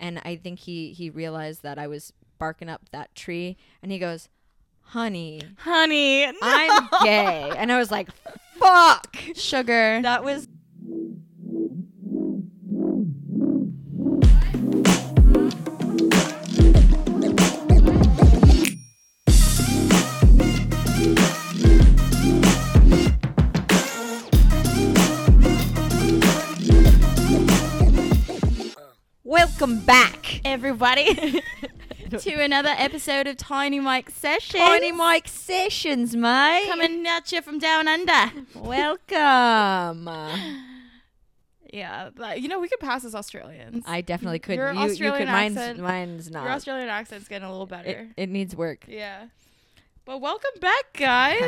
and I think he he realized that I was barking up that tree, and he goes, "Honey, Honey, no. I'm gay," and I was like, "Fuck." sugar. That was back. everybody to another episode of Tiny Mike Sessions. Tiny Mike Sessions, mate. coming at you from down under. Welcome. Yeah, but, you know we could pass as Australians. I definitely could. Your you, you Australian could. Mine's, accent- mine's not. Your Australian accent's getting a little better. it needs work. yeah. But welcome back, guys.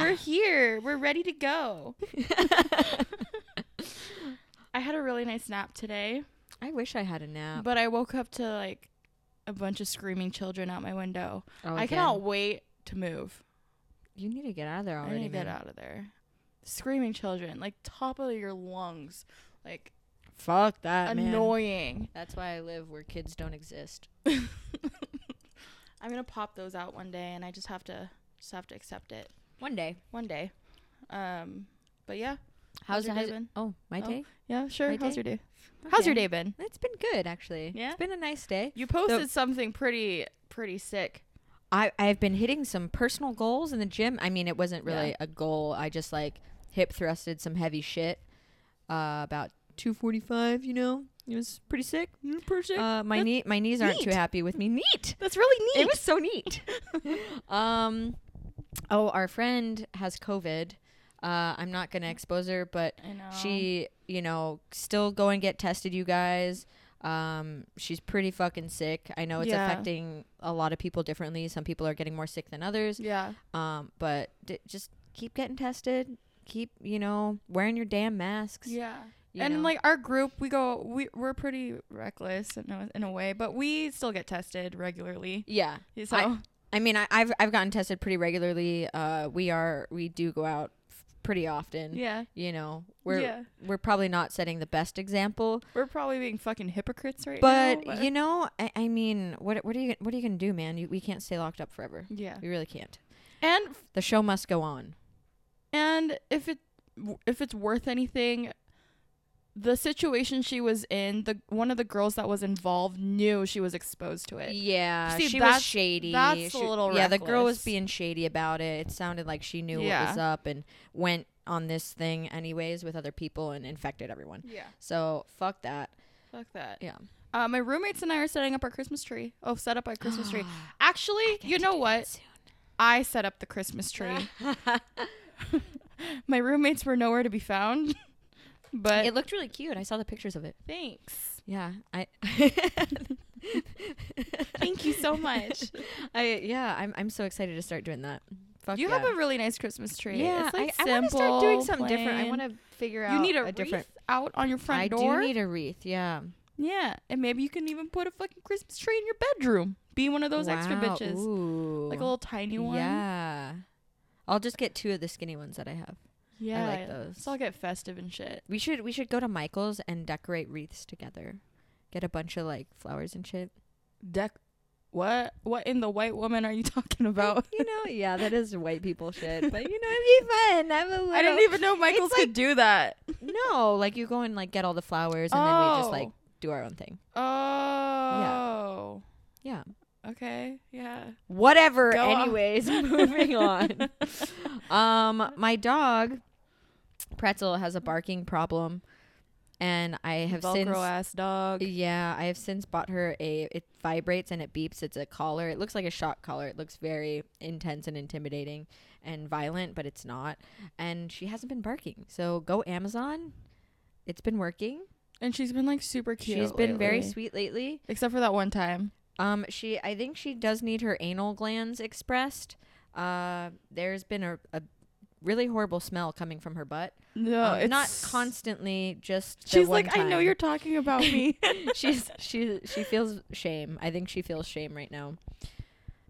We're here. We're ready to go. I had a really nice nap today, I wish I had a nap. but I woke up to like a bunch of screaming children out my window. Oh, I again. cannot wait to move. You need to get out of there I already, need to get out of there. Screaming children, like top of your lungs, like Fuck that, man. annoying. That's why I live where kids don't exist. I'm gonna pop those out one day, and I just have to just have to accept it One day. one day. Um, but yeah, How's, your how's day been? Oh, my Oh, day. yeah, sure. My How's day? your day? How's your day been? It's been good actually. Yeah? It's been a nice day. You posted something pretty pretty sick. I I've been hitting some personal goals in the gym. I mean, it wasn't really Yeah. a goal. I just like hip thrusted some heavy shit. Uh, about 245. You know, it was pretty sick. Pretty sick. Uh, my knee my knees aren't too happy with me. Neat. That's really neat. It was so neat. um, oh, our friend has COVID. Uh, I'm not gonna expose her, but she, you know, still go and get tested, you guys. Um, she's pretty fucking sick. I know it's Yeah. affecting a lot of people differently. Some people are getting more sick than others. Yeah. Um, but d- just keep getting tested. Keep, you know, wearing your damn masks. Yeah. you and know. like our group, we go we we're pretty reckless in a, in a way, but we still get tested regularly. yeah. So I- I mean, I, I've I've gotten tested pretty regularly. Uh, we are we do go out pretty often. yeah. You know, we're yeah. we're probably not setting the best example, We're probably being fucking hypocrites right but now. you know, I, I mean, what what are you what are you gonna do, man? You, we can't stay locked up forever. yeah. We really can't. And The show must go on. and if it if it's worth anything, the situation she was in, the one of the girls that was involved knew she was exposed to it. Yeah, See, she was shady. that's a She- little Yeah, the girl was being shady about it. It sounded like she knew what was up and went on this thing anyways with other people and infected everyone. Yeah. So fuck that. Fuck that. Yeah. Uh, my roommates and I are setting up our Christmas tree. Oh, set up our Christmas tree. Actually, you know what? I set up the Christmas tree. my roommates were nowhere to be found. But it looked really cute. I saw the pictures of it. thanks. Yeah, I. Thank you so much. I yeah, I'm I'm so excited to start doing that. Fuck You yeah. have a really nice Christmas tree. yeah. it's like I, I want to start doing something different. I want to figure out. You need a, a wreath different. out on your front I door. do need a wreath. Yeah. yeah, and maybe you can even put a fucking Christmas tree in your bedroom. Be one of those extra bitches, Ooh. like a little tiny one. Yeah. I'll just get two of the skinny ones that I have. Yeah. I like those. So I'll get festive and shit. We should we should go to Michael's and decorate wreaths together. Get a bunch of like flowers and shit. Deck. What? What in the white woman are you talking about? you know, yeah, that is white people shit. But you know, it'd be fun. Have a little. I didn't even know Michaels like- could do that. No, like you go and like get all the flowers and then we just like Oh. do our own thing. Oh. Yeah. Yeah. Okay. Yeah. Whatever. Go anyways, moving on. Um, my dog Pretzel has a barking problem, and I have Velcro since ass dog. Yeah, I have since bought her a. It vibrates and it beeps. It's a collar. It looks like a shock collar. It looks very intense and intimidating and violent, but it's not. And she hasn't been barking. So go Amazon. It's been working. And she's been like super cute. She's been very sweet lately. Except for that one time. Um, she. I think she does need her anal glands expressed. Uh, there's been a, a really horrible smell coming from her butt. No, Um, it's not constantly. Just the She's like, I know you're talking about me. she's she she feels shame. I think she feels shame right now.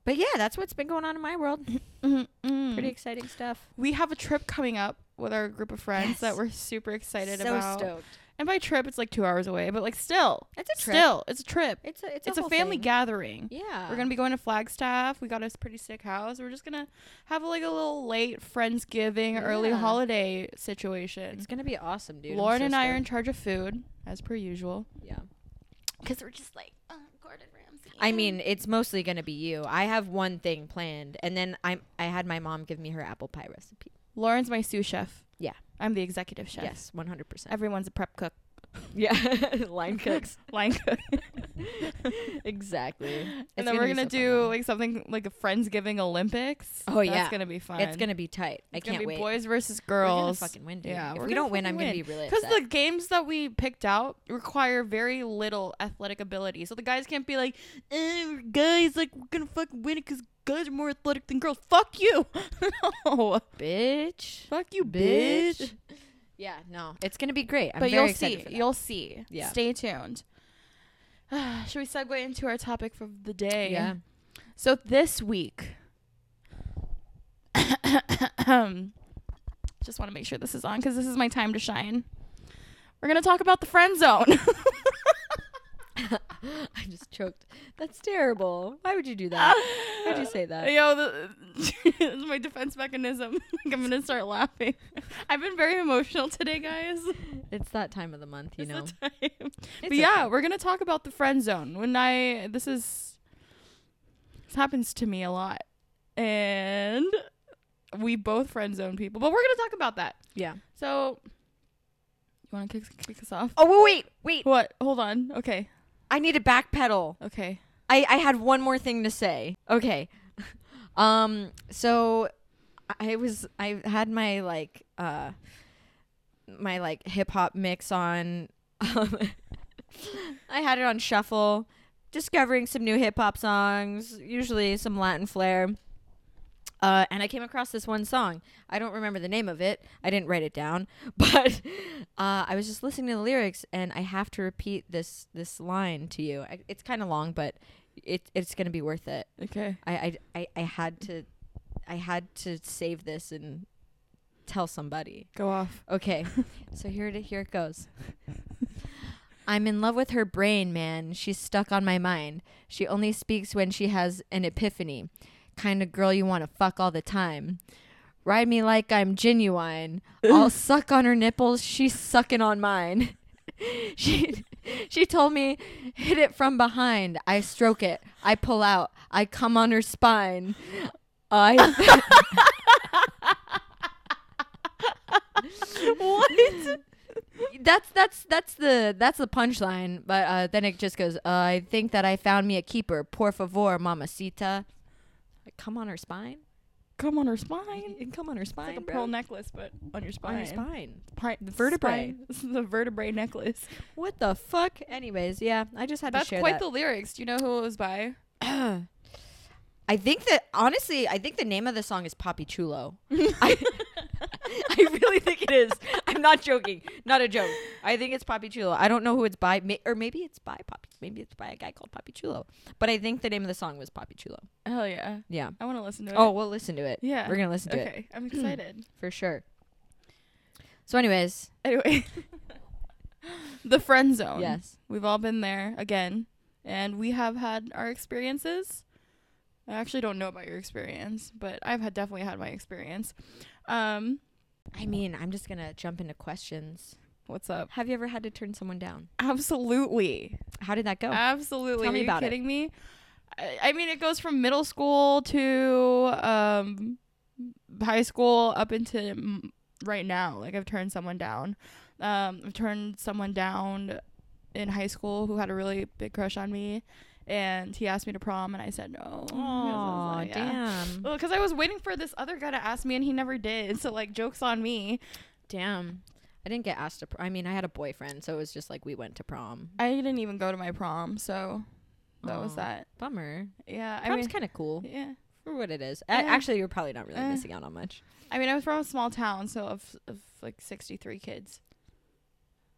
But yeah, that's what's been going on in my world. Mm-mm. Pretty exciting stuff. We have a trip coming up with our group of friends Yes. that we're super excited so about. stoked. And by trip, it's like two hours away, but like still, It's a trip. still, it's a trip. It's a it's a, It's a, whole family thing. gathering. Yeah. We're gonna be going to Flagstaff. We got a pretty sick house. We're just gonna have like a little late friendsgiving, early holiday situation. It's gonna be awesome, dude. Lauren so and I are in charge of food, as per usual. Yeah. Because we're just like uh, Gordon Ramsay. I mean, it's mostly gonna be you. I have one thing planned, and then I'm I had my mom give me her apple pie recipe. Lauren's my sous chef. I'm the executive chef. Yes, one hundred percent. Everyone's a prep cook. Yeah, line cooks. Line cook. exactly. and It's then we're gonna so do though. like something like a Friendsgiving Olympics. Oh, yeah, That's yeah. gonna be fun. It's gonna be tight. I It's gonna can't be wait. boys versus girls. fucking win, dude. Yeah, if we don't win, I'm gonna be really Because the games that we picked out require very little athletic ability, so the guys can't be like, eh, "Guys, like we're gonna fucking win it because guys are more athletic than girls." Fuck you, no, bitch, fuck you, bitch. Yeah, no, it's gonna be great. I'm but you'll see, you'll see. Yeah. Stay tuned. Should we segue into our topic for the day? Yeah. So this week, um just want to make sure this is on because this is my time to shine. We're gonna talk about the friend zone. I just choked. That's terrible. Why would you do that? Why'd you say that? Yo, the, this is my defense mechanism. like I'm gonna start laughing. I've been very emotional today, guys. It's that time of the month, you It's know. It's but yeah, we're gonna talk about the friend zone. When I this is this happens to me a lot, and we both friend zone people. But we're gonna talk about that. yeah. So, you want to kick, kick us off? Oh wait, wait, wait. What? Hold on. Okay. I need to backpedal. Okay. I I had one more thing to say. Okay. Um. So I was I had my like uh my like hip hop mix on. Um, I had it on shuffle, discovering some new hip hop songs, usually some Latin flair. Uh, and I came across this one song. I don't remember the name of it. I didn't write it down, but uh, I was just listening to the lyrics, and I have to repeat this this line to you. I, it's kind of long, but it it's gonna be worth it. Okay. I, I I I had to I had to save this and tell somebody. Go off. Okay, so here it here it goes. I'm in love with her brain, man. She's stuck on my mind. She only speaks when she has an epiphany. Kind of girl you want to fuck all the time. Ride me like I'm genuine. I'll suck on her nipples. She's sucking on mine. she she told me hit it from behind. I stroke it. I pull out. I come on her spine. I what? that's that's that's the that's the punchline. But uh, then it just goes. Uh, I think that I found me a keeper. Por favor, mamacita. Like, come on her spine. Come on her spine. And come on her It's spine, like a bro. pearl necklace, but on your spine. on your spine. Pi- The vertebrae. spine. The vertebrae necklace. What the fuck? Anyways, yeah, I just had That's to share quite that. the lyrics. Do you know who it was by? I think that honestly, I think the name of the song is Papi Chulo. I, I really think it is. I'm not joking. Not a joke. I think it's Papi Chulo. I don't know who it's by, may, or maybe it's by Poppy. Maybe it's by a guy called Papi Chulo. But I think the name of the song was Papi Chulo. Hell yeah. Yeah. I want to listen to it. Oh, we'll listen to it. yeah. We're gonna listen to it Okay. I'm excited. for sure. So, anyways, anyway, the friend zone. yes, We've all been there again, and we have had our experiences. I actually don't know about your experience, but I've had definitely had my experience. Um, I mean, I'm just gonna jump into questions. what's up? Have you ever had to turn someone down? Absolutely, How did that go? absolutely. Tell me Are you about it. kidding me? I, I mean, it goes from middle school to um, high school up into mm, right now. Like I've turned someone down. Um, I've turned someone down in high school who had a really big crush on me, and he asked me to prom, and I said no. Oh, Yeah. damn. Well, because I was waiting for this other guy to ask me, and he never did. So like, jokes on me. Damn. I didn't get asked to. Pr- I mean, I had a boyfriend, so it was just like we went to prom. I didn't even go to my prom, so that was that. Bummer. Yeah, I Prom's kind of cool yeah. for what it is. A- Eh. actually, you're probably not really Eh. missing out on much. I mean, I was from a small town, so of of like sixty three kids.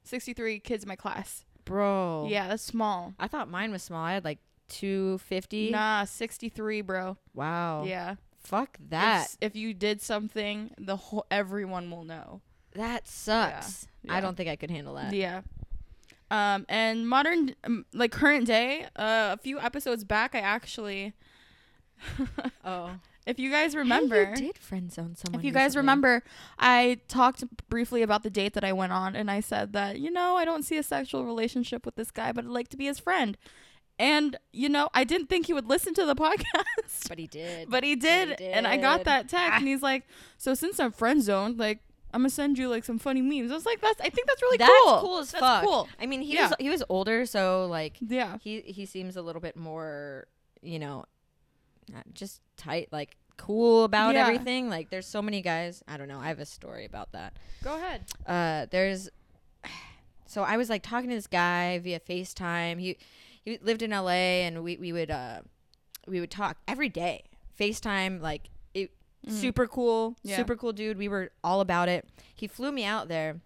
Sixty three kids in my class. Bro. Yeah, that's small. I thought mine was small. I had like 250. Nah, sixty three, bro. Wow. Yeah. Fuck that. If, if you did something, the whole everyone will know. That sucks. Yeah. I don't think I could handle that. Yeah. Um, and modern, um, like current day, uh, a few episodes back, I actually, Oh. If you guys Hey, remember, you did friend zone someone. if you guys recently. remember, I talked briefly about the date that I went on, and I said that you know I don't see a sexual relationship with this guy, but I'd like to be his friend. And you know, I didn't think he would listen to the podcast, but he did. but he did, and I got that text, Ah. and he's like, "So since I'm friend zoned, like." I'm gonna send you like some funny memes. I was like, "That's I think that's really That's cool. cool as that's fuck. cool." I mean, he Yeah. was he was older, so like Yeah, he he seems a little bit more, you know, just tight, like cool about Yeah. everything. Like there's so many guys. I don't know. I have a story about that. go ahead. uh there's so I was like talking to this guy via FaceTime. He he lived in LA and we we would uh we would talk every day. FaceTime like it Mhm. super cool, Yeah. super cool dude. We were all about it. He flew me out there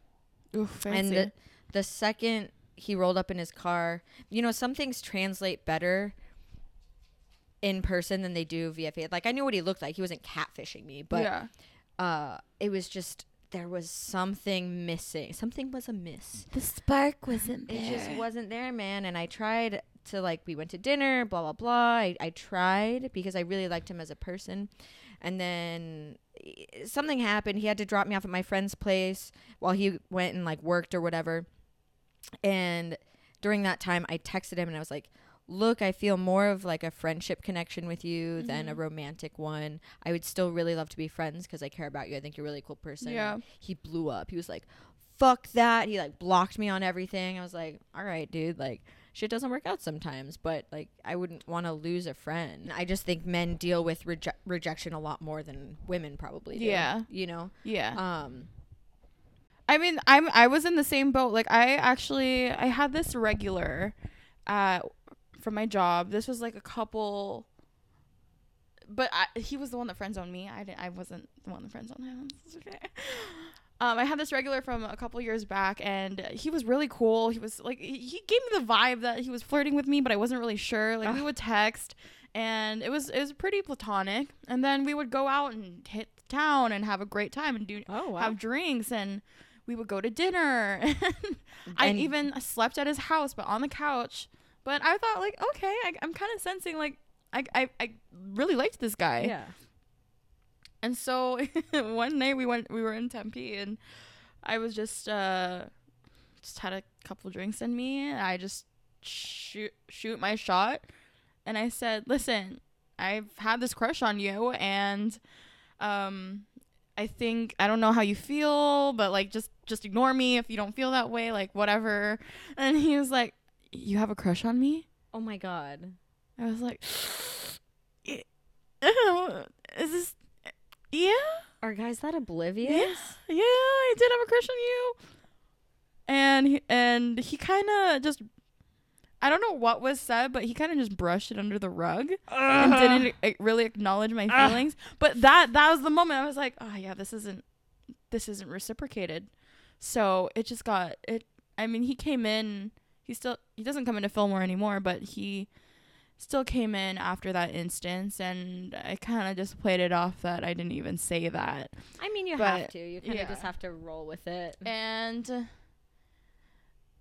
Ooh, fancy. and the the second he rolled up in his car, you know, some things translate better in person than they do via face. Like I knew what he looked like. He wasn't catfishing me, but yeah, uh it was just there was something missing. Something was amiss. the spark wasn't there. It just wasn't there, man. And I tried to like we went to dinner, blah blah blah. I, I tried because I really liked him as a person. And then eh, something happened. He had to drop me off at my friend's place while he went and like worked or whatever. And during that time I texted him and I was like, Look, I feel more of like a friendship connection with you than a Mhm. romantic one. I would still really love to be friends because I care about you. I think you're a really cool person Yeah. he blew up. He was like, "Fuck that." He like blocked me on everything. I was like, "All right, dude, like shit doesn't work out sometimes, but like I wouldn't want to lose a friend." I just think men deal with reje- rejection a lot more than women probably do. Yeah. You know. Yeah. Um I mean, I'm I was in the same boat. Like I actually I had this regular uh from my job. This was like a couple but I, he was the one that friend zoned me. I didn't I wasn't the one that friend zoned him. It's okay. Um, I had this regular from a couple years back, and he was really cool. He was like, he gave me the vibe that he was flirting with me, but I wasn't really sure. Like, we would text, and it was it was pretty platonic. And then we would go out and hit the town and have a great time and do Oh have drinks, and we would go to dinner. I And- even slept at his house, but on the couch. But I thought, like, okay, I, I'm kind of sensing like I, I I really liked this guy. Yeah. And so one night we went we were in Tempe and I was just uh just had a couple drinks in me and I just shoot shoot my shot and I said, "Listen, I've had this crush on you and um I think I don't know how you feel, but like just just ignore me if you don't feel that way, like whatever." And he was like, "You have a crush on me?" Oh my god. I was like, "Is this yeah?" Are guys that oblivious? yeah, yeah, I did have a crush on you. And he, and he kind of just, I don't know what was said, but he kind of just brushed it under the rug and didn't uh, really acknowledge my Ugh. feelings. But that that was the moment I was like, oh yeah, this isn't this isn't reciprocated. So it just got it. I mean, he came in. He still he doesn't come into Fillmore anymore, but he still came in after that instance, and I kind of just played it off that I didn't even say that. I mean, you But, have to. You kind of yeah. just have to roll with it. and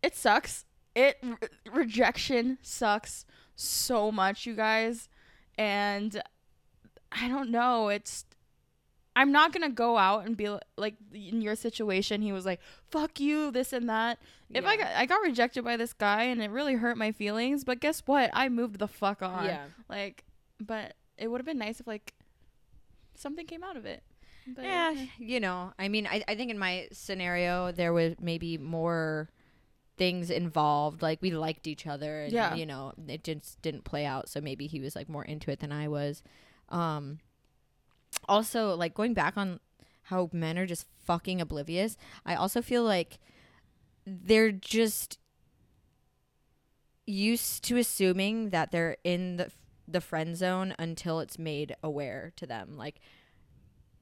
it sucks. It re- rejection sucks so much, you guys. And I don't know. It's I'm not gonna go out and be like in your situation. He was like, "Fuck you," this and that. If I got I got rejected by this guy and it really hurt my feelings, but guess what? I moved the fuck on. Yeah. Like, but it would have been nice if like something came out of it. But, yeah, you know, I mean, I, I think in my scenario there was maybe more things involved. Like we liked each other, and Yeah. you know, it just didn't play out. So maybe he was like more into it than I was. Um, also, like going back on how men are just fucking oblivious. I also feel like they're just used to assuming that they're in the the friend zone until it's made aware to them. Like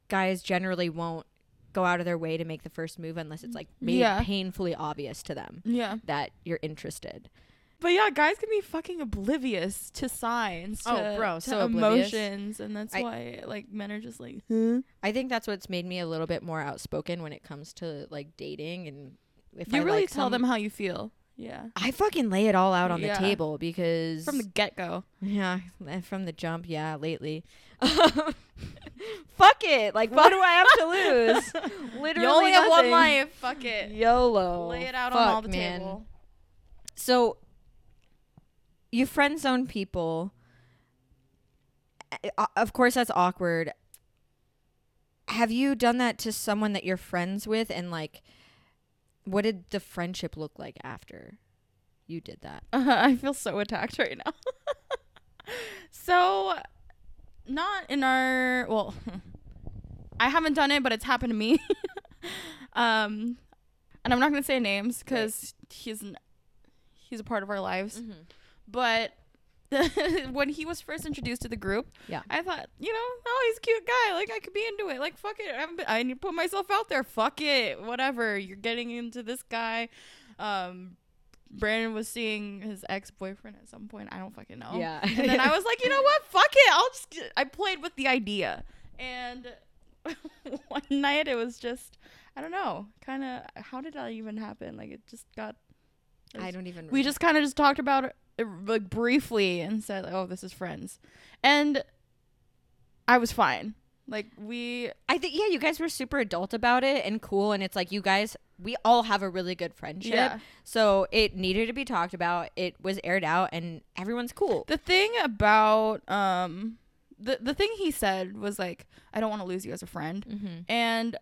guys generally won't go out of their way to make the first move unless it's like made Yeah. painfully obvious to them yeah. that you're interested. But yeah, guys can be fucking oblivious to signs, oh, to, Oh, bro, to so oblivious. emotions, and that's I- why like men are just like, huh? I think that's what's made me a little bit more outspoken when it comes to like dating and if You I really like tell some- them how you feel. Yeah, I fucking lay it all out on Yeah. the table because from the get go. yeah from the jump yeah lately. Fuck it! Like what do I have to lose? Literally, You only have one life. Fuck it. YOLO. Lay it out Fuck, on all the man. table. So you friend zone people. Uh, Of course, that's awkward. Have you done that to someone that you're friends with, and like, what did the friendship look like after you did that? Uh, I feel so attacked right now. so, not in our well, I haven't done it, but it's happened to me. um, and I'm not gonna say names because he's he's a part of our lives. But when he was first introduced to the group, Yeah. I thought, you know, oh, he's a cute guy. Like I could be into it. Like fuck it, I, haven't been, I need to put myself out there. Fuck it, whatever. You're getting into this guy. Um, Brandon was seeing his ex boyfriend at some point. I don't fucking know. Yeah. And then I was like, you know what? Fuck it. I'll just. I played with the idea, and one night it was just, I don't know, kind of. How did that even happen? Like it just got. it I don't even. we just kind of just talked about it like briefly and said, "Oh, this is friends," and I was fine. Like we, I think yeah, you guys were super adult about it and cool, and it's like you guys, we all have a really good friendship. yeah. So it needed to be talked about. It was aired out, and everyone's cool. The thing about um, the the thing he said was like, "I don't want to lose you as a friend," Mm-hmm. and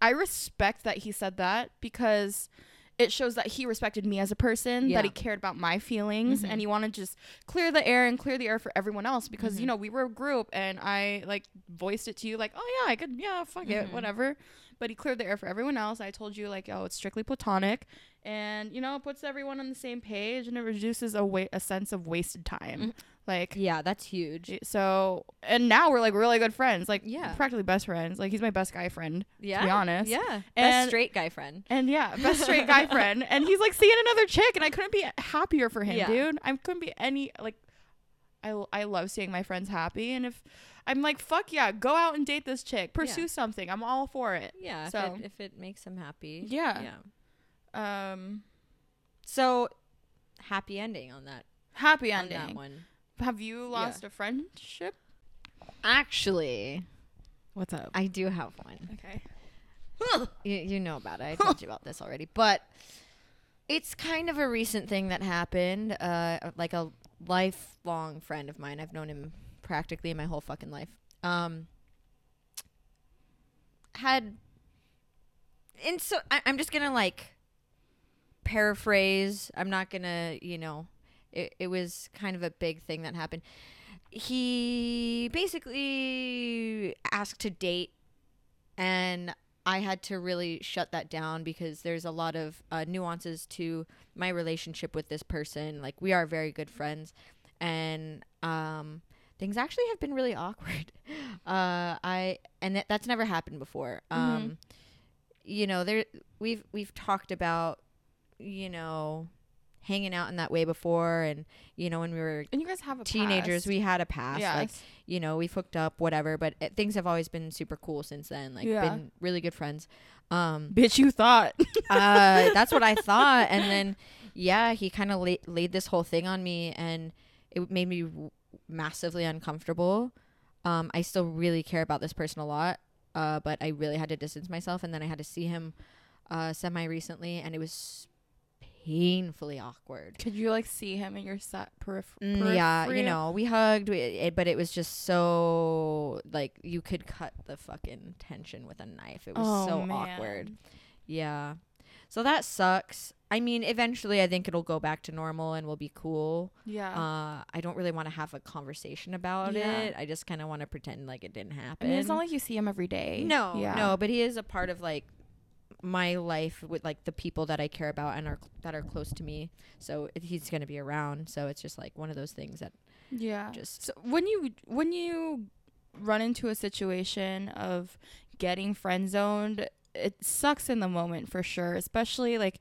I respect that he said that because it shows that he respected me as a person, Yeah. that he cared about my feelings, Mhm. and he wanted to just clear the air and clear the air for everyone else because Mhm. you know we were a group and I like voiced it to you like, oh yeah, I could, yeah, fuck it, Mhm. whatever. But he cleared the air for everyone else. I told you like, oh, it's strictly platonic, and you know, it puts everyone on the same page and it reduces a wa- a sense of wasted time. Like Yeah, that's huge. so, and now we're like really good friends, like Yeah. practically best friends. Like he's my best guy friend, Yeah, to be honest. Yeah, best straight guy friend. And yeah, best straight guy friend. And he's like seeing another chick, and I couldn't be happier for him, Yeah. dude. I couldn't be any like. I I love seeing my friends happy, and if I'm like fuck yeah, go out and date this chick, pursue something. I'm all for it. Yeah, if, So- it, if it makes him happy. Yeah. Yeah. Um, So happy ending on that. happy On that ending. one. Have you lost a friendship? Actually, What's up? I do have one. Okay. You, you know about it. I told you about this already. But it's kind of a recent thing that happened. Uh, like a lifelong friend of mine. I've known him practically my whole fucking life. Um, had, and so I, I'm just gonna like paraphrase. I'm not gonna, you know, it, it was kind of a big thing that happened. He basically asked to date, and I had to really shut that down because there's a lot of uh, nuances to my relationship with this person. Like we are very good friends, and um, things actually have been really awkward. Uh, I and that that's never happened before. Um, you know, there we've we've talked about you know hanging out in that way before, and you know when we were And you guys have a teenagers, past. we had a past. Yes. Like you know, we've hooked up, whatever. But uh, things have always been super cool since then. Like, Yeah. been really good friends. Um, bitch, you thought. uh, that's what I thought. And then, yeah, he kind of la- laid this whole thing on me, and it made me w- massively uncomfortable. Um, I still really care about this person a lot, uh, but I really had to distance myself. And then I had to see him uh, semi recently, and it was painfully awkward. Could you like see him in your set Mm, yeah, you know, we hugged, we, it, but it was just so like you could cut the fucking tension with a knife. It was Oh, so man. awkward. Yeah. So that sucks. I mean, eventually I think it'll go back to normal and we'll be cool. Yeah. Uh I don't really want to have a conversation about Yeah. it. I just kind of want to pretend like it didn't I happen. mean, it's not like you see him every day. no, Yeah. no, but he is a part of like my life with like the people that I care about and are that are close to me. So it- he's going to be around. So it's just like one of those things that Yeah. just So when you when you run into a situation of getting friend zoned, it sucks in the moment for sure. Especially like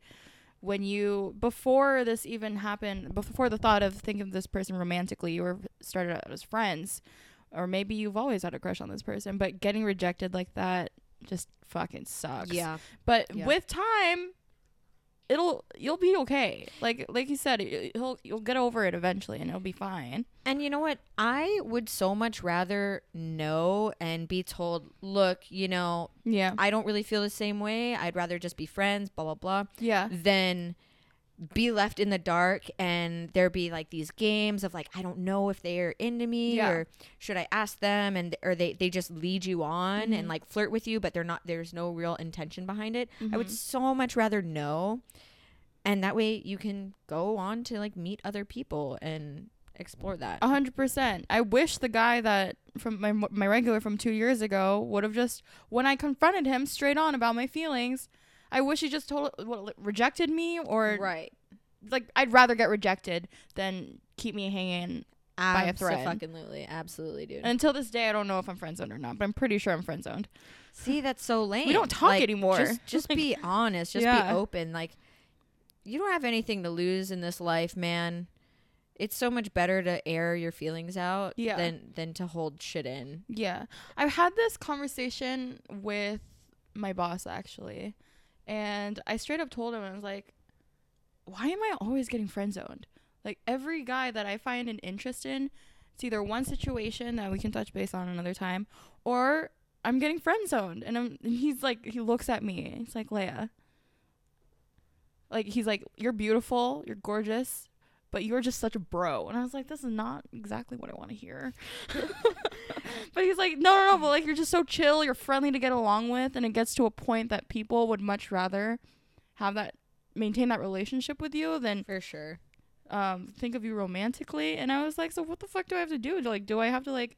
when you before this even happened, before the thought of thinking of this person romantically, you were started out as friends, or maybe you've always had a crush on this person, but getting rejected like that just fucking sucks. Yeah. But Yeah. with time, it'll you'll be okay. Like like you said, you'll you'll get over it eventually, and it'll be fine. And you know what? I would so much rather know and be told, look, you know, Yeah. I don't really feel the same way. I'd rather just be friends, blah, blah, blah, Yeah. than be left in the dark and there be like these games of like, I don't know if they're into me Yeah. or should I ask them? And, or they, they just lead you on Mhm. and like flirt with you, but they're not, there's no real intention behind it. I would Mhm. so much rather know. And that way you can go on to like meet other people and explore that. A hundred percent. I wish the guy that from my my regular from two years ago would have just when I confronted him straight on about my feelings. I wish he just told what rejected me or right. like I'd rather get rejected than keep me hanging. By a thread. Absolutely, absolutely, dude. And until this day, I don't know if I'm friend zoned or not, but I'm pretty sure I'm friend zoned. See, that's so lame. We don't talk Like, anymore. Just, just Like- be honest. Just Yeah. be open. Like, you don't have anything to lose in this life, man. It's so much better to air your feelings out Yeah. than than to hold shit in. Yeah. I've had this conversation with my boss actually. And I straight up told him I was like, "Why am I always getting friend zoned? Like every guy that I find an interest in, it's either one situation that we can touch base on another time or I'm getting friend zoned." And I'm and he's like he looks at me. He's like, "Leia, like he's like, "You're beautiful, you're gorgeous." But you're just such a bro. And I was like, this is not exactly what I want to hear. But he's like, no, no, no, but like you're just so chill, you're friendly to get along with, and it gets to a point that people would much rather have that maintain that relationship with you than For sure. um think of you romantically. And I was like, so what the fuck do I have to do? Like, do I have to like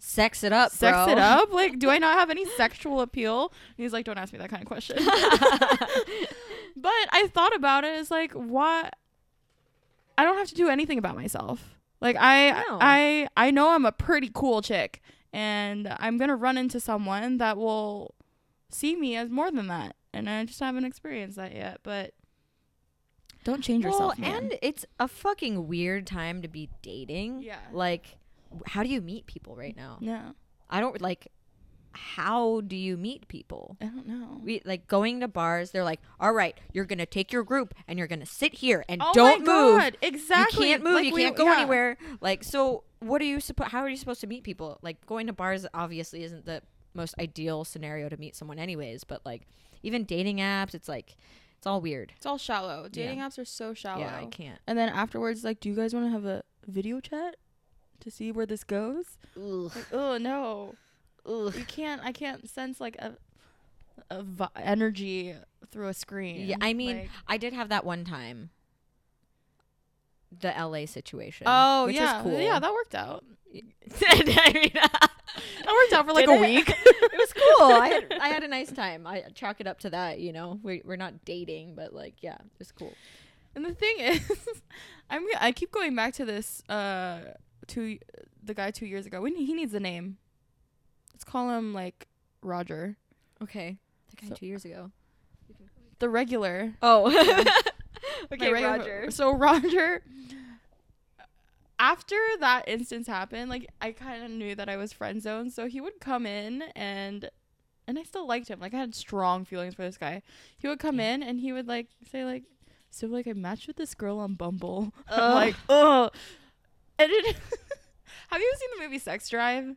Sex it up, sex bro. it up? Like, do I not have any sexual appeal? And he's like, don't ask me that kind of question. but I thought about it. It's like, what? I don't have to do anything about myself. Like I, No. I, I know I'm a pretty cool chick, and I'm gonna run into someone that will see me as more than that, and I just haven't experienced that yet. But don't change well, yourself, man. and it's a fucking weird time to be dating. Yeah. Like, how do you meet people right now? no, I don't like. How do you meet people? I don't know. We like going to bars. They're like, "All right, you're gonna take your group and you're gonna sit here and oh don't my move. God, exactly. You can't move. Like, you we- can't go yeah. anywhere." Like, so what are you supposed? How are you supposed to meet people? Like, going to bars obviously isn't the most ideal scenario to meet someone, anyways. But like, even dating apps, it's like, it's all weird. It's all shallow. Dating apps are so shallow. Yeah, I can't. And then afterwards, like, do you guys want to have a video chat to see where this goes? Like, oh no, Ugh. you can't. I can't sense like a, a vi- energy through a screen. Yeah, I mean, Like- I did have that one time. The LA situation. oh which yeah, was cool. yeah, that worked out. I mean, That worked out for like a it? week. it was cool. I had I had a nice time. I chalk it up to that. You know, we we're not dating, but like, yeah, it was cool. And the thing is, I'm I keep going back to this uh two the guy two years ago. We, he needs a name. Let's call him like Roger, Okay, the guy So- two years ago. the regular. Oh, okay, regular- Roger. So Roger, after that instance happened, like I kind of knew that I was friend zoned. So he would come in and and I still liked him. Like I had strong feelings for this guy. He would come in and he would like say like, so like I matched with this girl on Bumble. Like, oh. And it, have you seen the movie Sex Drive?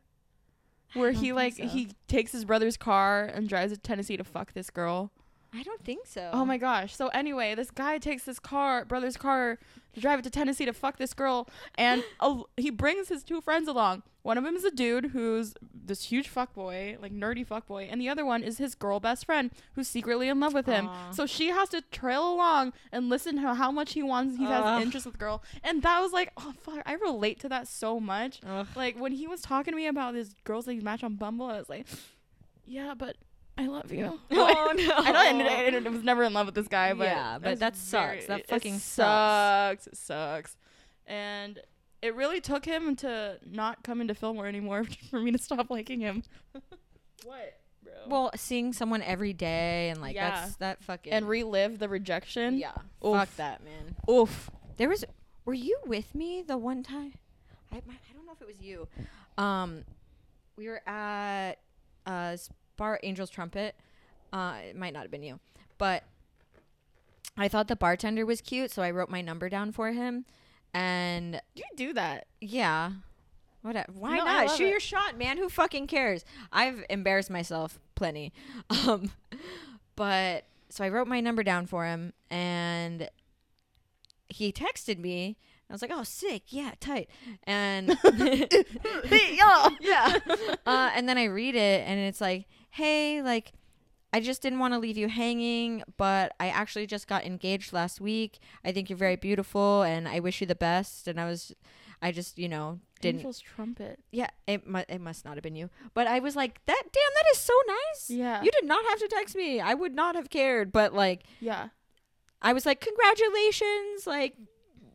Where he like so. he takes his brother's car and drives to Tennessee to fuck this girl. I don't think so. Oh my gosh. So anyway, this guy takes his car, brother's car, to drive it to Tennessee to fuck this girl, and uh, he brings his two friends along. One of them is a dude who's this huge fuckboy, like nerdy fuck boy, and the other one is his girl best friend who's secretly in love with him. Aw. So she has to trail along and listen to how much he wants. He has interest with the girl, and that was like, oh fuck, I relate to that so much. Ugh. Like when he was talking to me about his girls that he matched on Bumble, I was like, yeah, but I love you. Oh no. I know I, I, I was never in love with this guy, but Yeah, but that sucks. That it fucking sucks. It sucks, and it really took him to not come into Fillmore anymore for me to stop liking him. what? Bro. Well, seeing someone every day and like Yeah. that's that fucking and relive the rejection. yeah. Oof. Fuck that, man. Oof. There was were you with me the one time? I my, I don't know if it was you. Um we were at uh bar Angel's Trumpet. Uh it might not have been you. But I thought the bartender was cute, so I wrote my number down for him. And You do that. yeah. What why No, I not? love Shoot it. your shot, man. Who fucking cares? I've embarrassed myself plenty. Um but so I wrote my number down for him and he texted me. I was like, "Oh, sick. Yeah, tight." And yeah. yeah. Uh, and then I read it and it's like, "Hey, like I just didn't want to leave you hanging, but I actually just got engaged last week. I think you're very beautiful and I wish you the best." And I was I just, you know, didn't Angel's trumpet. yeah, it mu- it must not have been you. But I was like, "That damn, that is so nice." Yeah. You did not have to text me. I would not have cared, but like yeah. I was like, "Congratulations." Like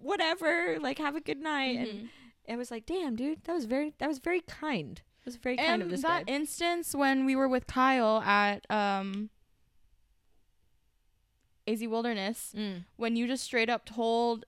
whatever. Like have a good night. And Mhm. it was like, "Damn, dude, that was very that was very kind." Was very kind and of this that guy. instance when we were with Kyle at um AZ Wilderness, Mm. when you just straight up told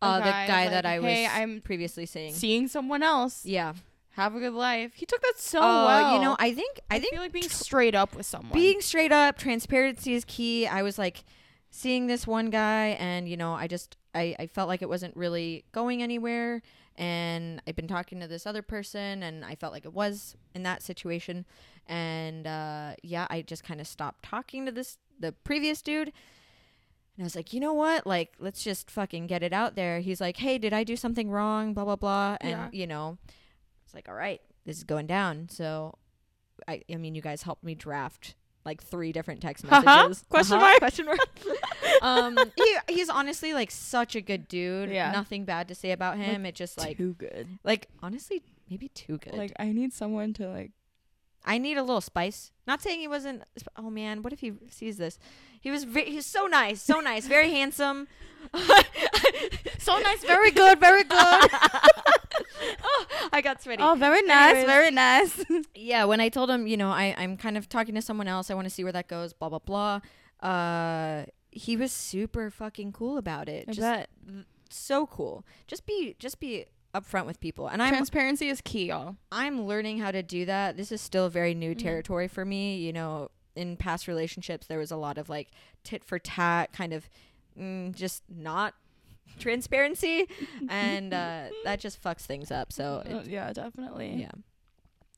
Uh, the guy, guy like, that I was "Hey, I'm previously seeing. seeing someone else. Yeah. Have a good life. He took that so Oh, well. you know, I think I, I think feel like being straight up with someone. being straight up, transparency is key. I was like seeing this one guy and you know, I just I, I felt like it wasn't really going anywhere and I've been talking to this other person and I felt like it was in that situation and uh yeah, I just kind of stopped talking to this the previous dude. And I was like, you know what? Like, let's just fucking get it out there. He's like, hey, did I do something wrong? Blah, blah, blah. And, Yeah. you know, it's like, all right, this is going down. So, I, I mean, you guys helped me draft like three different text Haha? messages. Question Uh-huh, mark? Question mark. um, he, he's honestly like such a good dude. Yeah. Nothing bad to say about him. it just like, too good. like honestly, maybe too good. Like I need someone to like I need a little spice. Not saying he wasn't. Oh man, what if he sees this? He was. Ve- he's so nice, so nice, very handsome. So nice, very good, very good. oh, I got sweaty. oh, very nice, Anyways. very nice. Yeah, when I told him, you know, I I'm kind of talking to someone else. I want to see where that goes. Blah blah blah. Uh, he was super fucking cool about it. I just bet. so cool. Just be just be upfront with people. And I'm Transparency is key, y'all. I'm learning how to do that. This is still very new Mhm. territory for me. You know, in past relationships, there was a lot of like tit for tat, kind of mm, just not transparency, and uh, that just fucks things up. So, Uh, yeah, definitely. yeah.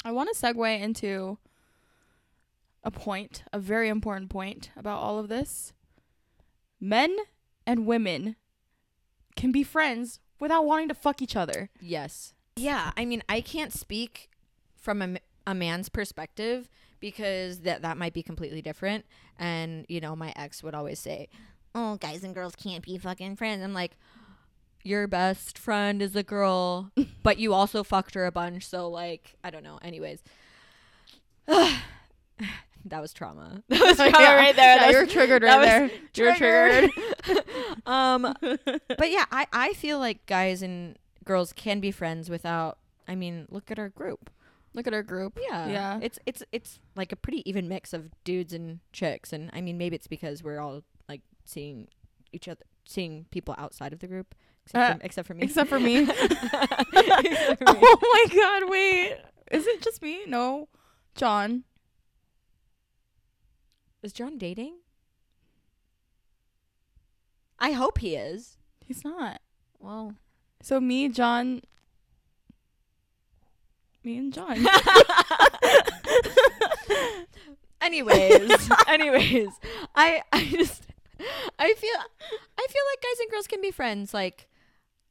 I want to segue into a point, a very important point about all of this. Men and women can be friends without wanting to fuck each other. Yes. Yeah. I mean, I can't speak from a man's perspective because that that might be completely different. And you know, my ex would always say, "Oh, guys and girls can't be fucking friends." I'm like, your best friend is a girl, but you also fucked her a bunch. So like, I don't know. Anyways. that was trauma. That was trauma right there. Yeah, That you're triggered right there. You're triggered. um but yeah i i feel like guys and girls can be friends without i mean look at our group Look at our group. yeah Yeah. it's it's it's like a pretty even mix of dudes and chicks and i mean maybe it's because we're all seeing each other seeing people outside of the group except, Uh, for, except for me Except for me. Except for me. oh my god, wait. Is it just me? No. John. is john dating i hope he is He's not. well So me, John me and John. anyways anyways i i just i feel i feel like guys and girls can be friends like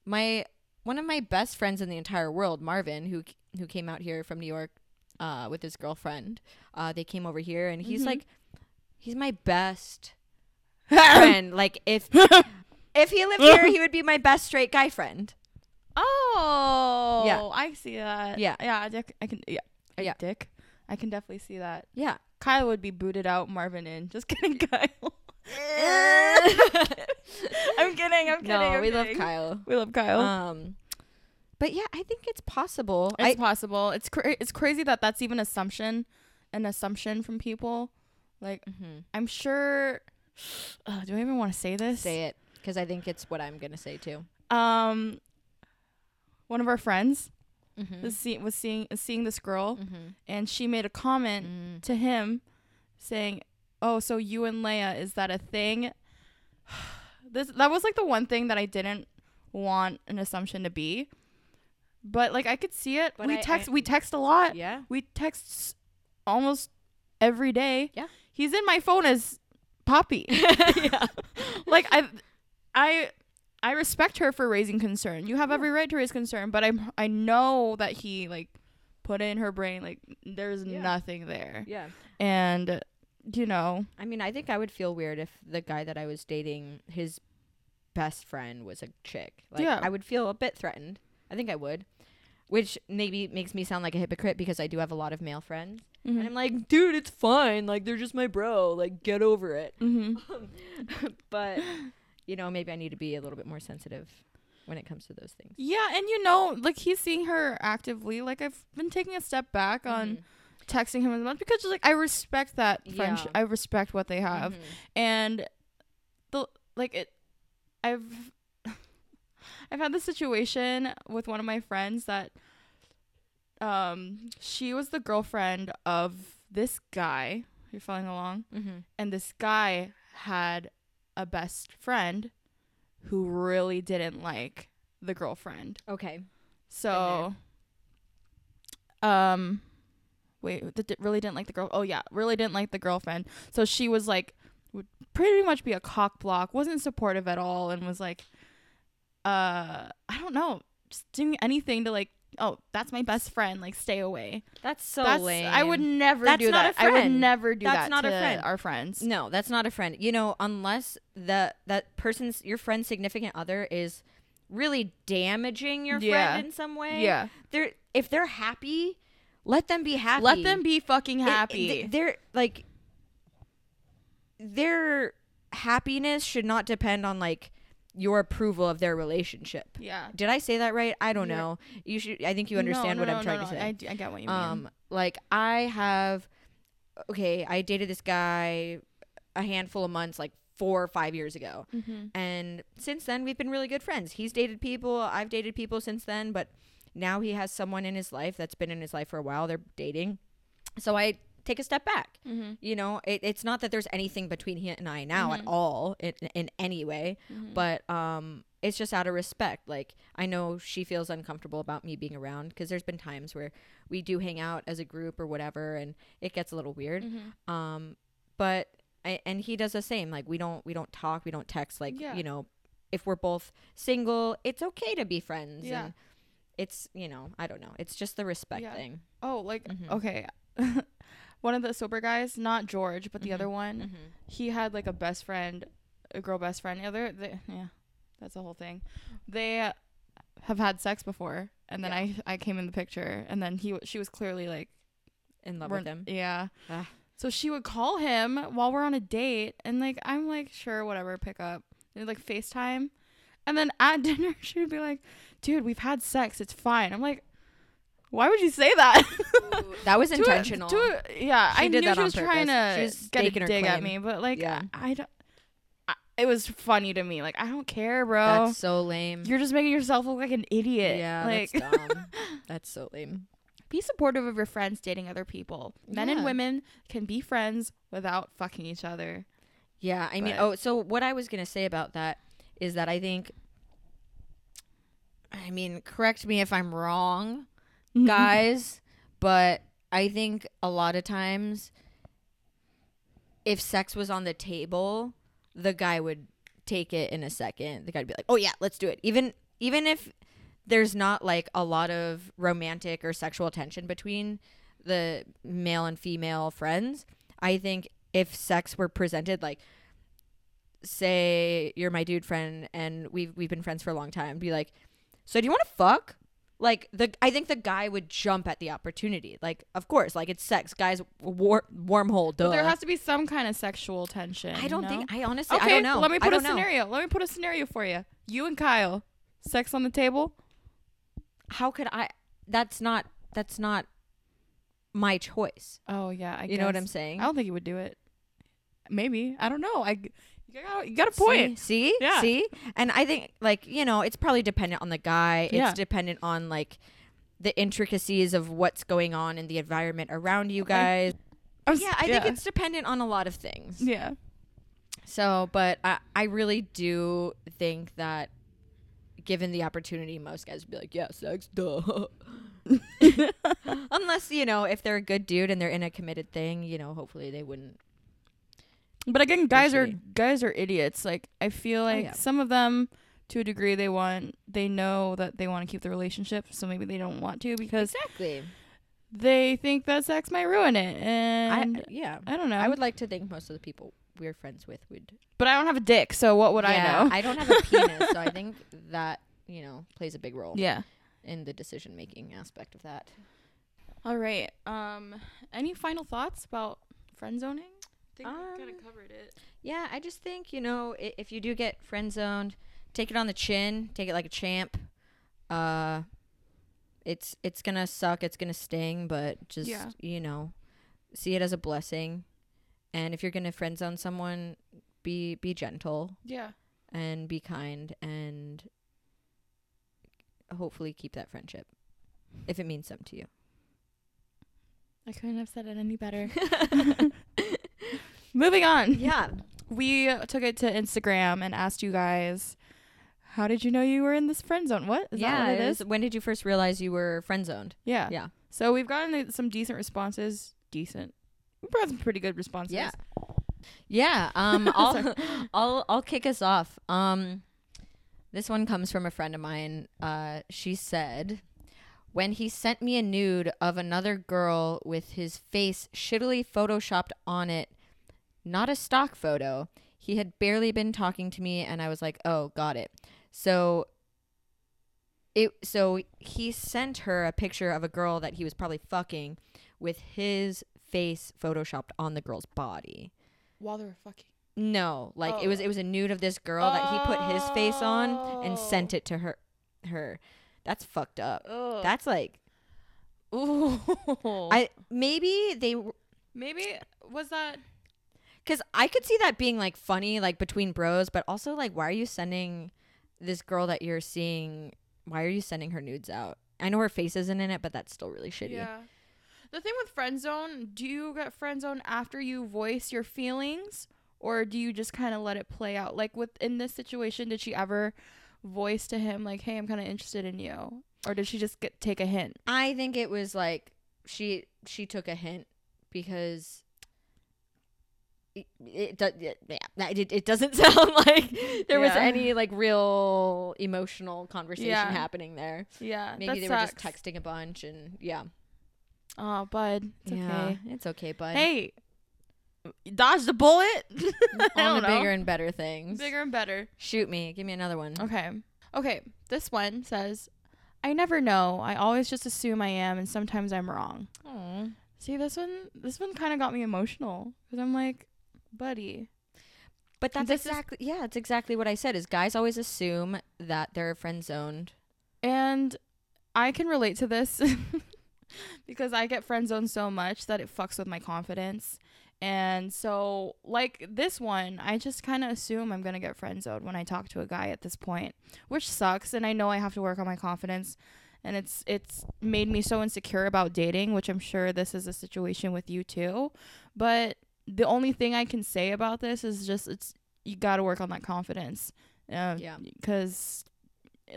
my one of my best friends in the entire world marvin who who came out here from new york uh with his girlfriend uh they came over here and he's Mhm. like he's my best friend like if if he lived here he would be my best straight guy friend Oh, Yeah. I see that. Yeah. yeah, Dick. I can. Yeah, Yeah. Dick. I can definitely see that. yeah Kyle would be booted out. Marvin in. Just kidding, Kyle. I'm kidding. I'm kidding. no I'm we love kyle We love Kyle. um but yeah i think it's possible it's I, possible. It's cra- it's crazy that that's even assumption an assumption from people. Like Mm-hmm. I'm sure. Do I even want to say this? Say it, because I think it's what I'm gonna say too. Um, one of our friends Mm-hmm. was, see- was seeing is seeing this girl, Mm-hmm. and she made a comment Mm. to him, saying, "Oh, so you and Leia is that a thing?" this that was like the one thing that I didn't want an assumption to be, but like I could see it. But we I- text I- we text a lot. Yeah. We text almost every day. Yeah. he's in my phone as Poppy. yeah. like I, I. I respect her for raising concern. You have Yeah. every right to raise concern, but I'm I know that he like put in her brain like there's Yeah. nothing there. Yeah. And you know, I mean, I think I would feel weird if the guy that I was dating, his best friend was a chick. Like, Yeah. I would feel a bit threatened. I think I would. Which maybe makes me sound like a hypocrite because I do have a lot of male friends. Mm-hmm. And I'm like, dude, it's fine. Like, they're just my bro. Like, get over it. hmm but, you know, maybe I need to be a little bit more sensitive when it comes to those things. yeah, and you know, like he's seeing her actively. Like I've been taking a step back on Mhm. Texting him as much because like I respect that friendship. Yeah. I respect what they have, Mhm. and the like it. I've I've had this situation with one of my friends that um she was the girlfriend of this guy. You're following along? Mhm. and this guy had a best friend who really didn't like the girlfriend. Okay. So um wait, that really didn't like the girl. Oh yeah, really didn't like the girlfriend. So she was like would pretty much be a cock block, wasn't supportive at all and was like uh I don't know, just doing anything to like oh, that's my best friend, like stay away. That's so that's lame. I would never That's do not that. I would never do That's that That's not a friend. our friends. No, that's not a friend. You know, unless the that person's your friend's significant other is really damaging your Yeah. friend in some way. Yeah. They're if they're happy, let them be happy. Let them be fucking It- happy. th- they're like their happiness should not depend on like your approval of their relationship. yeah. Did I say that right? I don't You're- know. You should I think you understand No, what no, I'm no, trying no, to say. I get what you mean. Um, like I have, okay, I dated this guy a handful of months, like four or five years ago, mm-hmm. and since then we've been really good friends. He's dated people, I've dated people since then, but now he has someone in his life that's been in his life for a while. They're dating, so I take a step back. Mm-hmm. You know, it, it's not that there's anything between he and I now at Mhm. all in, in any way, Mm-hmm. but um it's just out of respect like i know she feels uncomfortable about me being around because there's been times where we do hang out as a group or whatever and it gets a little weird Mm-hmm. um but I, and he does the same like we don't we don't talk we don't text like Yeah. you know if we're both single it's okay to be friends Yeah. and it's you know i don't know it's just the respect Yeah. thing oh, like Mhm. okay, one of the sober guys, not George, but the Mhm. other one, mm-hmm. he had like a best friend, a girl best friend. Yeah, they're, they, yeah, that's the whole thing. They have had sex before, and then Yeah. I I came in the picture, and then he she was clearly like in love with him Yeah. Ah. So she would call him while we're on a date, and like I'm like, sure, whatever, pick up. And like FaceTime, and then at dinner she would be like, "Dude, we've had sex. It's fine." I'm like, "Why would you say that?" that was To a- intentional to a- yeah, She I did knew that she was trying purpose. She to was get a dig at me, but like, Yeah. I, I don't. I, it was funny to me. Like, I don't care, bro. that's so lame You're just making yourself look like an idiot. yeah like, that's dumb that's so lame be supportive of your friends dating other people. Men and women can be friends without fucking each other. Yeah, I mean, But- oh, so what I was gonna say about that is that I think, I mean, correct me if I'm wrong, mm-hmm. guys, but I think a lot of times, if sex was on the table, the guy would take it in a second. The guy'd be like, "Oh yeah, let's do it," even even if there's not like a lot of romantic or sexual tension between the male and female friends. I think if sex were presented like say you're my dude friend and we've we've been friends for a long time, be like, "So do you want to fuck?" Like the I think the guy would jump at the opportunity. Like, of course, like it's sex, guys. War, wormhole, duh. But there has to be some kind of sexual tension. I don't think. I honestly, Okay, I don't know. let me put a know. scenario. Let me put a scenario for you. You and Kyle, sex on the table. How could I? That's not. That's not my choice. Oh yeah, I you know what I'm saying? I don't think he would do it. Maybe I don't know. I you got, you got a point. See? See? Yeah. See? And I think like, you know, it's probably dependent on the guy. It's dependent on like the intricacies of what's going on in the environment around you guys. I'm s- yeah, I think it's dependent on a lot of things. yeah. So, but I, I really do think that given the opportunity, most guys would be like, yeah, sex, duh. Unless, you know, if they're a good dude and they're in a committed thing, you know, hopefully they wouldn't. But again, guys are guys are idiots. Like I feel like yeah. some of them, to a degree, they want they know that they want to keep the relationship, so maybe they don't want to because Exactly. they think that sex might ruin it. I, And yeah. I, don't know. I would like to think most of the people we're friends with would. but I don't have a dick, so what would Yeah, I know? I don't have a penis, so I think that, you know, plays a big role yeah. in the decision making aspect of that. All right. Um. Any final thoughts about friend zoning? I think Um, we kind of covered it. Yeah, I just think you know i- if you do get friend zoned, take it on the chin, take it like a champ. Uh, it's it's gonna suck, it's gonna sting, but just Yeah. you know, see it as a blessing. And if you're gonna friend zone someone, be be gentle Yeah. and be kind, and hopefully keep that friendship if it means something to you. I couldn't have said it any better. Moving on. yeah, We took it to Instagram and asked you guys, how did you know you were in this friend zone? What is yeah. that what it is- When did you first realize you were friend zoned? Yeah. Yeah. So we've gotten uh, some decent responses. Decent. We've got some pretty good responses. Yeah. Yeah. Um. I'll I'll I'll kick us off. Um, this one comes from a friend of mine. Uh, she said, when he sent me a nude of another girl with his face shittily photoshopped on it, not a stock photo. He had barely been talking to me, and I was like, "Oh, got it." So. It so he sent her a picture of a girl that he was probably fucking with his face photoshopped on the girl's body. While they were fucking. No, like it was Oh. it was a nude of this girl that he put his face on and Oh. sent it to her her. That's fucked up. Oh. That's like Ooh. I maybe they Maybe was that cuz I could see that being like funny like between bros, but also like why are you sending this girl that you're seeing why are you sending her nudes out? I know her face isn't in it, but that's still really shitty. Yeah. The thing with friend zone, do you get friend zone after you voice your feelings or do you just kind of let it play out? Like with in this situation, did she ever voice to him like, "Hey, I'm kind of interested in you?" Or did she just get take a hint? I think it was like she she took a hint because it it, do, yeah, it, it doesn't sound like there was any like real emotional conversation Yeah. happening there. Yeah, Maybe they were just texting a bunch and yeah. Oh, bud, it's yeah, okay. it's okay, bud. Hey, dodge the bullet. On don't the know. bigger and better things. bigger and better. Shoot me. Give me another one. Okay. Okay. This one says, I never know. I always just assume I am, and sometimes I'm wrong. Aw. See, this one, this one kind of got me emotional because I'm like, buddy. But that's This is- exactly yeah, it's exactly what I said. Is guys always assume that they're friend zoned. And I can relate to this because I get friend zoned so much that it fucks with my confidence. And so, like this one, I just kind of assume I'm going to get friend zoned when I talk to a guy at this point, which sucks. And I know I have to work on my confidence. And it's it's made me so insecure about dating, which I'm sure this is a situation with you too. But the only thing I can say about this is just it's you got to work on that confidence. Uh, Yeah. Because,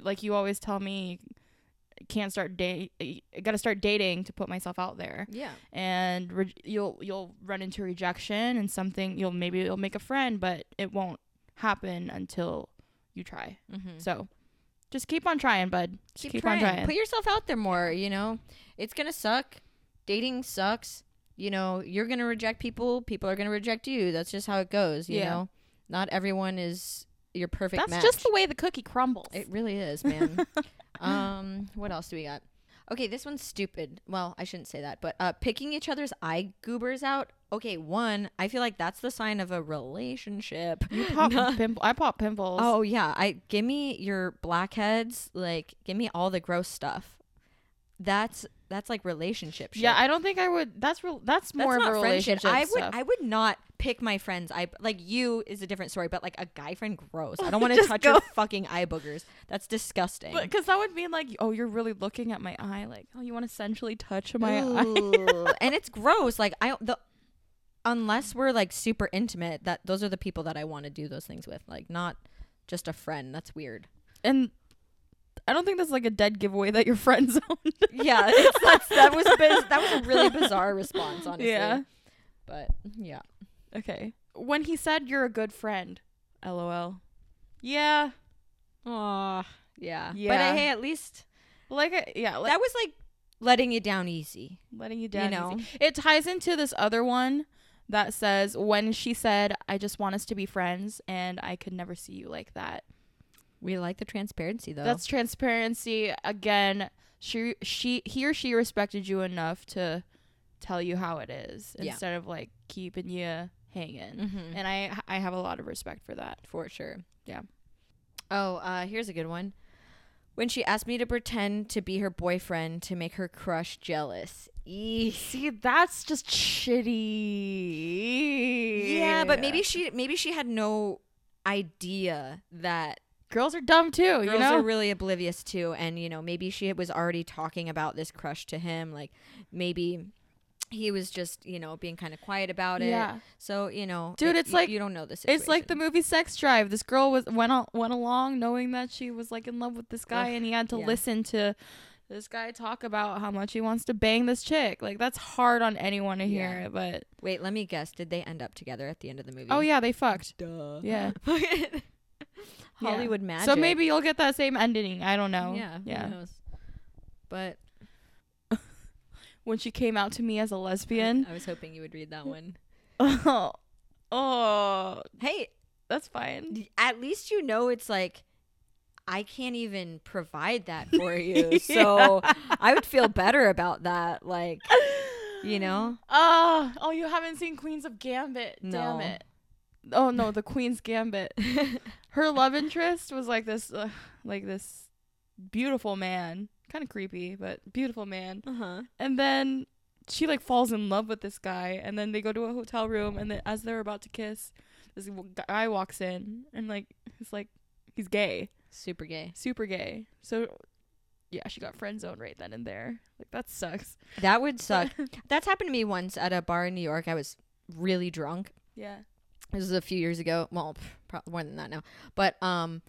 like you always tell me, can't start date. Got to start dating to put myself out there, Yeah. and re- you'll you'll run into rejection and something. You'll maybe you'll make a friend, but it won't happen until you try. Mm-hmm. So, just keep on trying, bud. Just keep, keep, trying. on trying. Put yourself out there more, you know. It's going to suck. Dating sucks. You know, you're going to reject people, people are going to reject you. That's just how it goes, you Yeah. know. Not everyone is your perfect That's match. just the way the cookie crumbles. It really is, man. um, what else do we got? Okay, this one's stupid. Well, I shouldn't say that, but uh, picking each other's eye goobers out. Okay, one, I feel like that's the sign of a relationship. you pop pimple. I pop pimples. Oh yeah, I give me your blackheads. Like, give me all the gross stuff. That's that's like relationship shit. Yeah, I don't think I would. That's real. That's that's more not of a friendship. relationship I would stuff. I would not pick my friends. I like you is a different story, but like a guy friend, gross. I don't want to touch go- your fucking eye boogers. That's disgusting. Because that would mean like, oh, you're really looking at my eye. Like, oh, you want to sensually touch my eye. And it's gross. Like I the unless we're like super intimate, that those are the people that I want to do those things with. Like not just a friend. That's weird. And I don't think that's like a dead giveaway that you're friend zoned. Yeah, that was biz- that was a really bizarre response, honestly. Yeah. But yeah. Okay. When he said you're a good friend, lol. Yeah. Aw, yeah. But Yeah. uh, hey, at least Like, uh, yeah. Like, that was like letting you down easy. letting you down. You know. easy. It ties into this other one that says when she said, "I just want us to be friends, and I could never see you like that." We like the transparency though. That's transparency. Again, she she he or she respected you enough to tell you how it is Yeah. instead of like keeping you hanging. Mhm. And I I have a lot of respect for that. for sure. Yeah. Oh, uh, here's a good one. When she asked me to pretend to be her boyfriend to make her crush jealous. See, that's just shitty. Yeah, but maybe she maybe she had no idea that girls are dumb too, girls you know? are really oblivious too, and you know maybe she was already talking about this crush to him like maybe he was just you know being kind of quiet about it yeah. so you know Dude, it- it's y- like- you don't know this It's like the movie Sex Drive. This girl was went al- went along knowing that she was like in love with this guy, Ugh, and he had to yeah. listen to this guy talk about how much he wants to bang this chick. Like that's hard on anyone to Yeah. hear. But wait let me guess did they end up together at the end of the movie oh yeah, they fucked. duh Yeah. hollywood magic So maybe you'll get that same ending. I don't know. yeah Yeah. who knows? but When she came out to me as a lesbian. I, I was hoping you would read that one oh. Oh. hey That's fine. at least you know it's like I can't even provide that for you. So I would feel better about that. Like, you know? Oh, oh, you haven't seen Queens of Gambit. No. Damn it. Oh no, the Queen's Gambit. Her love interest was like this, uh, like this beautiful man, kind of creepy, but beautiful man. uh-huh. And then she like falls in love with this guy, and then they go to a hotel room, and then as they're about to kiss, this guy walks in, and like he's like he's gay, Super gay. super gay. So yeah, she got friend zoned right then and there. Like that sucks. That would suck. That's happened to me once at a bar in New York. I was really drunk. Yeah. This was a few years ago. Well, probably more than that now. But um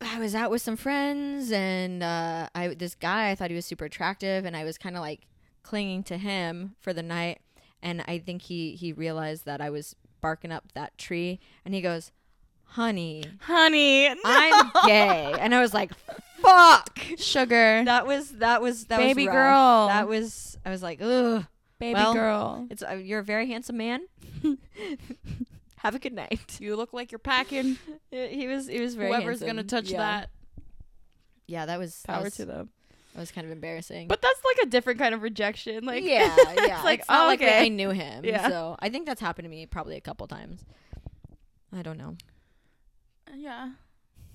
I was out with some friends and uh I this guy I thought he was super attractive and I was kind of like clinging to him for the night and I think he he realized that I was barking up that tree and he goes, "Honey, Honey, I'm gay." And I was like, "Fuck." sugar, That was that was that baby was girl, That was I was like, "Ugh." Baby well, girl. It's uh, you're a very handsome man. Have a good night. You look like you're packing. He was he was very Whoever's handsome. gonna touch yeah. that, Yeah, that was that power was, to them. That was kind of embarrassing. But that's like a different kind of rejection. Like yeah, yeah. it's like it's oh, like okay. I knew him. Yeah. So I think that's happened to me probably a couple times. I don't know. yeah,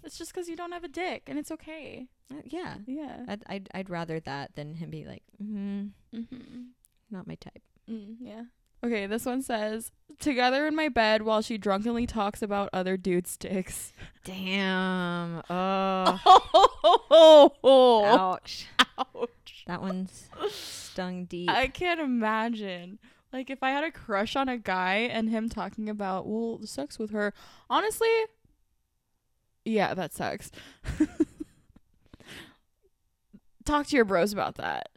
it's just because you don't have a dick, and it's okay. Uh, yeah. Yeah. I'd, I'd I'd rather that than him be like, mm, Mm-hmm. Not my type. Mm, yeah. Okay, this one says together in my bed while she drunkenly talks about other dudes' dicks. Damn. Oh. Oh, Ouch. ouch. That one's stung deep. I can't imagine. Like if I had a crush on a guy and him talking about well sex with her, honestly, yeah, that sucks. Talk to your bros about that.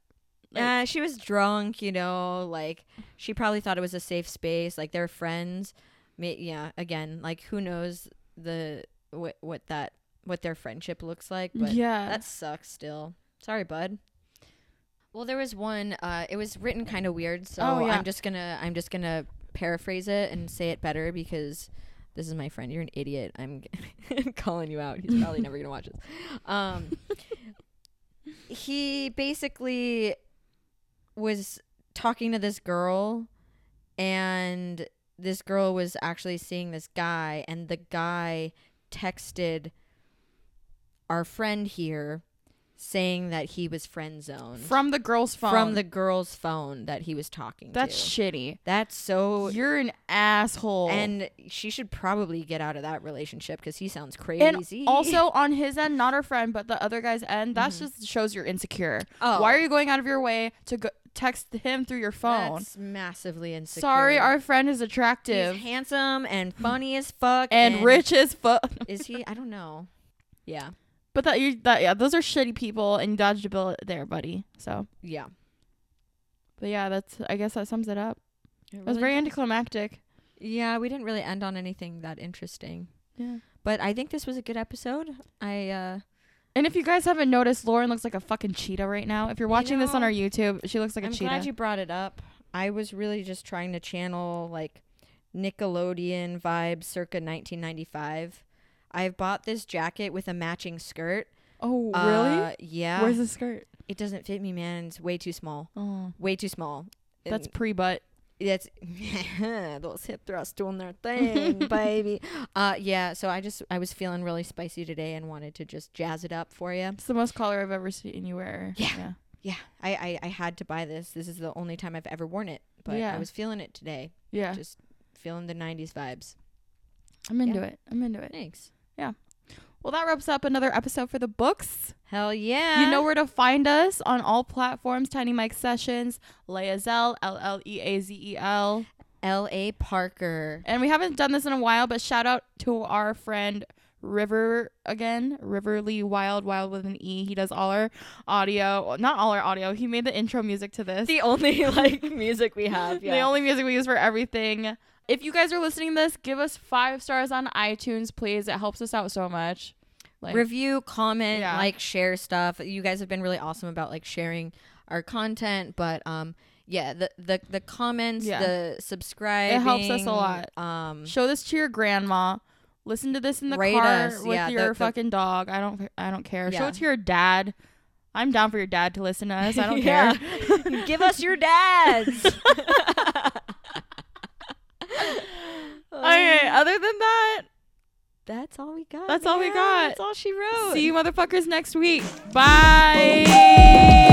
Like, Uh, she was drunk, you know, like she probably thought it was a safe space, like they're friends. May, yeah, again, like who knows the what what that what their friendship looks like, but yeah, that sucks still. Sorry, bud. Well, there was one uh it was written kind of weird, so Oh, yeah. I'm just going to I'm just going to paraphrase it and say it better because this is my friend. You're an idiot. I'm calling you out. He's probably never going to watch this. Um he basically was talking to this girl and this girl was actually seeing this guy and the guy texted our friend here saying that he was friend zoned From the girl's phone. from the girl's phone that he was talking That's to. shitty. That's so You're an asshole. and she should probably get out of that relationship because he sounds And crazy. also on his end, not her friend, but the other guy's end, that just shows you're insecure. Mm-hmm. oh, Why are you going out of your way to go- text him through your phone? That's massively insecure. Sorry, our friend is He's attractive handsome and funny as fuck and, rich as fuck. Is he? I don't know. Yeah, But that you that yeah, those are shitty people and you dodged a bullet there, buddy. So, yeah. but yeah, that's I guess that sums it up. It It was very does. anticlimactic. Yeah, we didn't really end on anything that interesting, Yeah. but I think this was a good episode. I uh And if you guys haven't noticed, Lauren looks like a fucking cheetah right now. If you're watching this on know, our YouTube, she looks like a I'm cheetah. glad you brought it up. I was really just trying to channel like Nickelodeon vibes circa 1995. I've bought this jacket with a matching skirt. oh, really? Uh, yeah. Where's the skirt? it doesn't fit me, man. It's way too small. Oh, Way too small. that's And pre butt. That's those hip thrusts doing their thing, baby. Uh, yeah. So I just I was feeling really spicy today and wanted to just jazz it up for you. It's the most color I've ever seen you wear. Yeah. yeah. Yeah, I, I I had to buy this. This is the only time I've ever worn it, but Yeah. I was feeling it today. Yeah. Just feeling the 90s vibes. I'm into yeah. it. I'm into it. Thanks. Well, that wraps up another episode for the books. Hell yeah. You know where to find us on all platforms Tiny Mike Sessions, Leah Zell, L L E A Z E L. Parker. And we haven't done this in a while, but shout out to our friend River again, Riverly Wild, Wild with an E. He does all our audio, not all our audio. He made the intro music to this. The only like music we have. The only music we use for everything. If you guys are listening to this, give us five stars on iTunes, please. It helps us out so much. Like, review, comment, Yeah. like, share stuff. You guys have been really awesome about like sharing our content, but um, yeah, the the the comments, Yeah. the subscribing, it helps us a lot. Um, show this to your grandma. Listen to this in the car us, with yeah, your the- fucking dog. I don't. I don't care. Show it to your dad. I'm down for your dad to listen to us. I don't care. Give us your dads. all right. Other than that, that's all we got. That's all we got. That's all she wrote. See you motherfuckers next week. Bye.